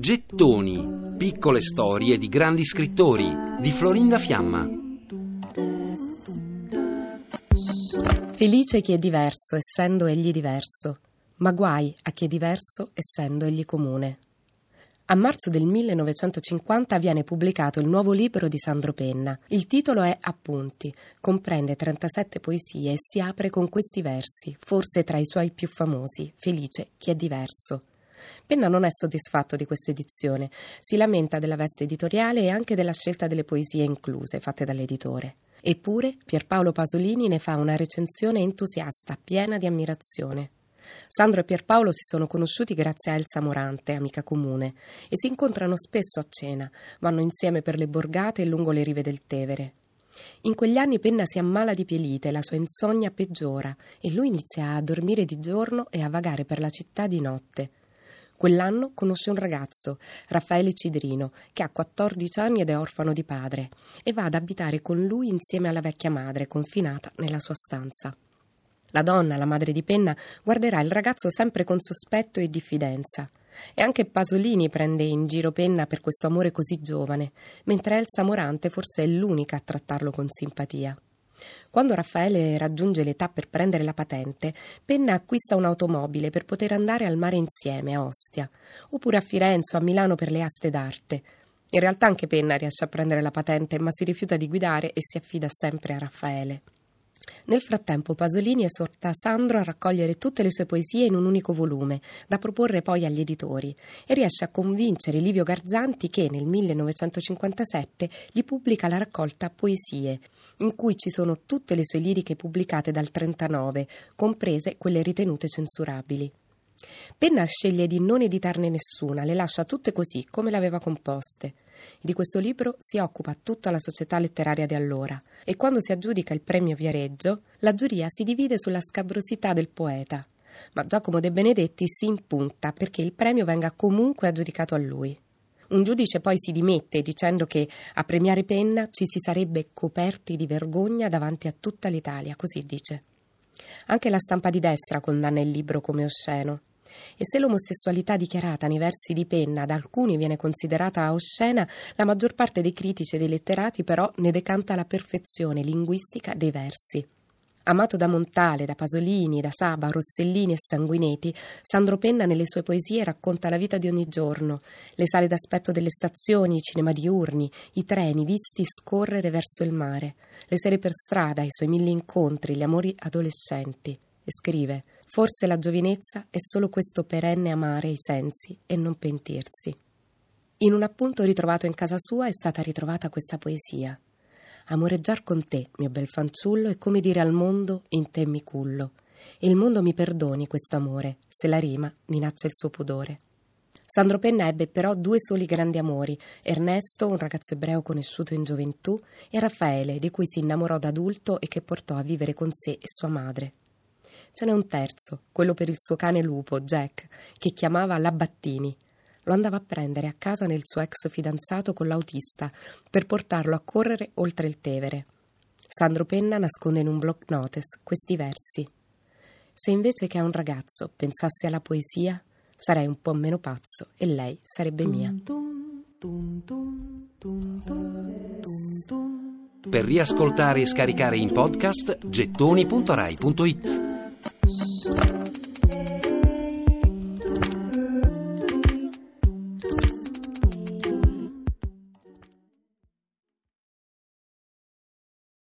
Gettoni, piccole storie di grandi scrittori di Florinda Fiamma. Felice chi è diverso, essendo egli diverso, ma guai a chi è diverso, essendo egli comune. A marzo del 1950 viene pubblicato il nuovo libro di Sandro Penna. Il titolo è Appunti, comprende 37 poesie e si apre con questi versi, forse tra i suoi più famosi, Felice chi è diverso. Penna non è soddisfatto di questa edizione, si lamenta della veste editoriale e anche della scelta delle poesie incluse fatte dall'editore. Eppure Pierpaolo Pasolini ne fa una recensione entusiasta, piena di ammirazione. Sandro e Pierpaolo si sono conosciuti grazie a Elsa Morante, amica comune, e si incontrano spesso a cena, vanno insieme per le borgate e lungo le rive del Tevere. In quegli anni Penna si ammala di pielite, la sua insonnia peggiora e lui inizia a dormire di giorno e a vagare per la città di notte. Quell'anno conosce un ragazzo, Raffaele Cidrino, che ha 14 anni ed è orfano di padre, e va ad abitare con lui insieme alla vecchia madre, confinata nella sua stanza. La donna, la madre di Penna, guarderà il ragazzo sempre con sospetto e diffidenza. E anche Pasolini prende in giro Penna per questo amore così giovane, mentre Elsa Morante forse è l'unica a trattarlo con simpatia. Quando Raffaele raggiunge l'età per prendere la patente, Penna acquista un'automobile per poter andare al mare insieme a Ostia, oppure a Firenze o a Milano per le aste d'arte. In realtà anche Penna riesce a prendere la patente, ma si rifiuta di guidare e si affida sempre a Raffaele. Nel frattempo Pasolini esorta Sandro a raccogliere tutte le sue poesie in un unico volume, da proporre poi agli editori, e riesce a convincere Livio Garzanti che nel 1957 gli pubblica la raccolta Poesie, in cui ci sono tutte le sue liriche pubblicate dal 39, comprese quelle ritenute censurabili. Penna sceglie di non editarne nessuna, le lascia tutte così come le aveva composte. Di questo libro si occupa tutta la società letteraria di allora e quando si aggiudica il premio Viareggio, la giuria si divide sulla scabrosità del poeta. Ma Giacomo De Benedetti si impunta perché il premio venga comunque aggiudicato a lui. Un giudice poi si dimette dicendo che a premiare Penna ci si sarebbe coperti di vergogna davanti a tutta l'Italia, così dice. Anche la stampa di destra condanna il libro come osceno. E se l'omosessualità dichiarata nei versi di penna da alcuni viene considerata oscena, la maggior parte dei critici e dei letterati però ne decanta la perfezione linguistica dei versi. Amato da Montale, da Pasolini, da Saba, Rossellini e Sanguineti, Sandro Penna nelle sue poesie racconta la vita di ogni giorno, le sale d'aspetto delle stazioni, i cinema diurni, i treni visti scorrere verso il mare, le sere per strada, i suoi mille incontri, gli amori adolescenti. E scrive: Forse la giovinezza è solo questo perenne amare i sensi e non pentirsi. In un appunto ritrovato in casa sua è stata ritrovata questa poesia. Amoreggiar con te, mio bel fanciullo, è come dire al mondo in te mi cullo. E il mondo mi perdoni quest'amore, se la rima minaccia il suo pudore. Sandro Penna ebbe però due soli grandi amori, Ernesto, un ragazzo ebreo conosciuto in gioventù, e Raffaele, di cui si innamorò da adulto e che portò a vivere con sé e sua madre. Ce n'è un terzo, quello per il suo cane lupo, Jack, che chiamava Labattini. Lo andava a prendere a casa nel suo ex fidanzato con l'autista per portarlo a correre oltre il Tevere. Sandro Penna nasconde in un block notice questi versi. Se invece che a un ragazzo pensassi alla poesia, sarei un po' meno pazzo e lei sarebbe mia. Per riascoltare e scaricare in podcast gettoni.rai.it